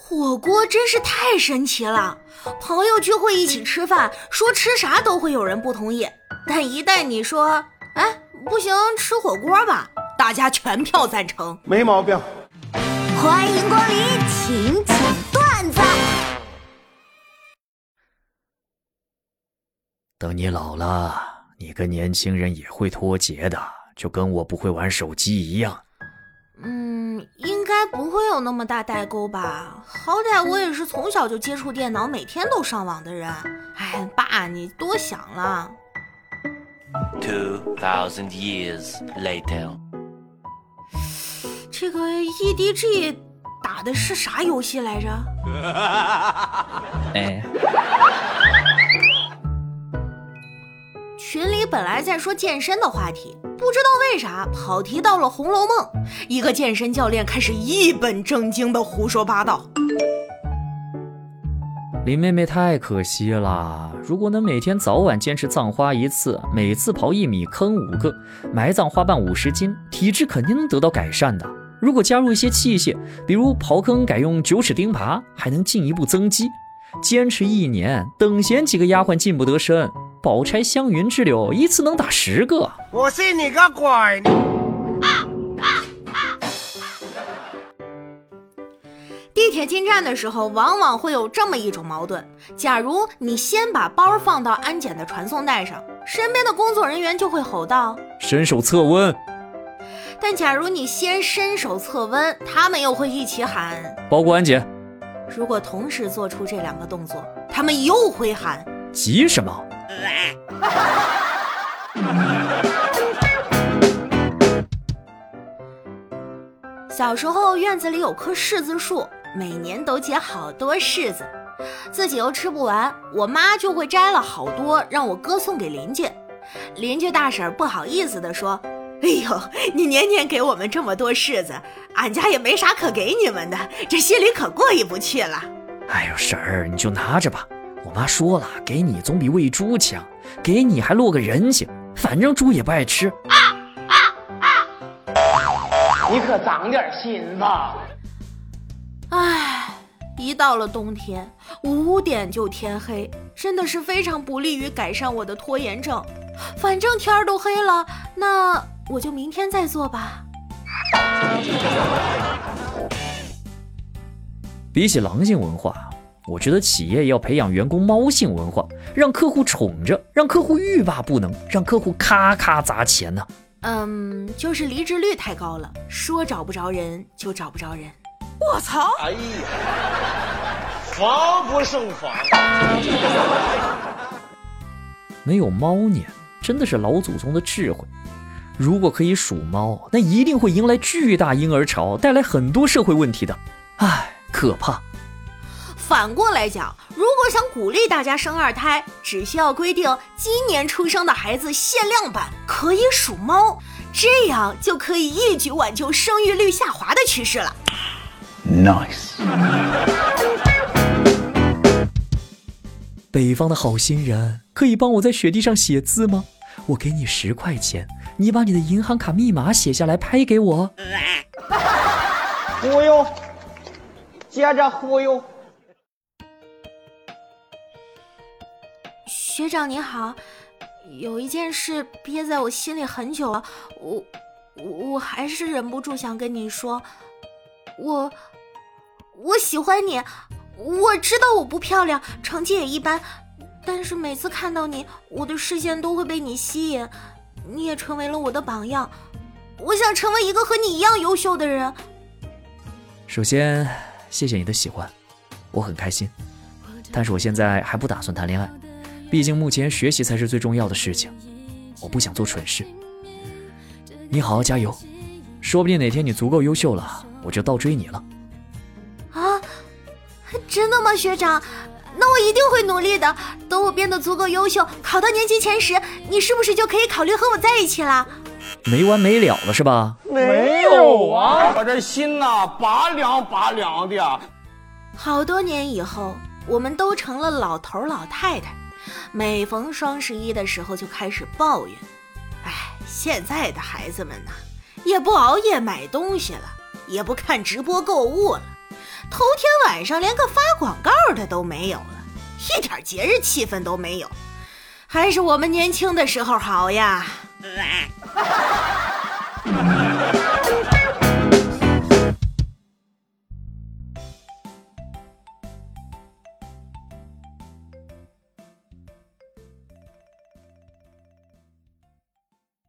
火锅真是太神奇了！朋友聚会一起吃饭，说吃啥都会有人不同意，但一旦你说“哎，不行，吃火锅吧”，大家全票赞成，没毛病。欢迎光临，请讲段子。等你老了，你跟年轻人也会脱节的，就跟我不会玩手机一样。不会有那么大代沟吧？好歹我也是从小就接触电脑，每天都上网的人。哎，爸，你多想了。Two thousand years later，这个 EDG 打的是啥游戏来着？哎，群里本来在说健身的话题。不知道为啥跑题到了《红楼梦》，一个健身教练开始一本正经的胡说八道。林妹妹太可惜了，如果能每天早晚坚持葬花一次，每次刨一米坑五个，埋葬花瓣五十斤，体质肯定能得到改善的。如果加入一些器械，比如刨坑改用九齿钉耙，还能进一步增肌。坚持一年，等闲几个丫鬟进不得身。宝钗、湘云之流，一次能打十个。我信你个鬼！地铁进站的时候，往往会有这么一种矛盾：假如你先把包放到安检的传送带上，身边的工作人员就会吼道：“伸手测温。”但假如你先伸手测温，他们又会一起喊：“包括安检。”如果同时做出这两个动作，他们又会喊：“急什么？”小时候院子里有棵柿子树，每年都结好多柿子，自己又吃不完，我妈就会摘了好多让我哥送给邻居。邻居大婶不好意思地说：“哎呦，你年年给我们这么多柿子，俺家也没啥可给你们的，这心里可过意不去了。”哎呦，婶儿，你就拿着吧。我妈说了，给你总比喂猪强，给你还落个人情，反正猪也不爱吃。你可长点心吧。唉，一到了冬天，五点就天黑，真的是非常不利于改善我的拖延症。反正天儿都黑了，那我就明天再做吧。比起狼性文化。我觉得企业要培养员工猫性文化，让客户宠着，让客户欲罢不能，让客户咔咔砸钱呢。嗯，就是离职率太高了，说找不着人就找不着人。我操！哎呀，防不胜防。没有猫年，真的是老祖宗的智慧。如果可以数猫，那一定会迎来巨大婴儿潮，带来很多社会问题的。唉，可怕。反过来讲，如果想鼓励大家生二胎，只需要规定今年出生的孩子限量版可以属猫，这样就可以一举挽救生育率下滑的趋势了。Nice。北方的好心人，可以帮我在雪地上写字吗？我给你十块钱，你把你的银行卡密码写下来拍给我。忽悠，接着忽悠。学长你好，有一件事憋在我心里很久了，我我还是忍不住想跟你说，我我喜欢你，我知道我不漂亮，成绩也一般，但是每次看到你，我的视线都会被你吸引，你也成为了我的榜样，我想成为一个和你一样优秀的人。首先，谢谢你的喜欢，我很开心，但是我现在还不打算谈恋爱。毕竟目前学习才是最重要的事情，我不想做蠢事。你好好加油，说不定哪天你足够优秀了，我就倒追你了。啊，真的吗，学长？那我一定会努力的。等我变得足够优秀，考到年级前十，你是不是就可以考虑和我在一起了？没完没了了是吧？没有啊，我这心呐拔凉拔凉的。好多年以后，我们都成了老头老太太。每逢双十一的时候就开始抱怨。哎现在的孩子们呐也不熬夜买东西了也不看直播购物了头天晚上连个发广告的都没有了一点节日气氛都没有。还是我们年轻的时候好呀。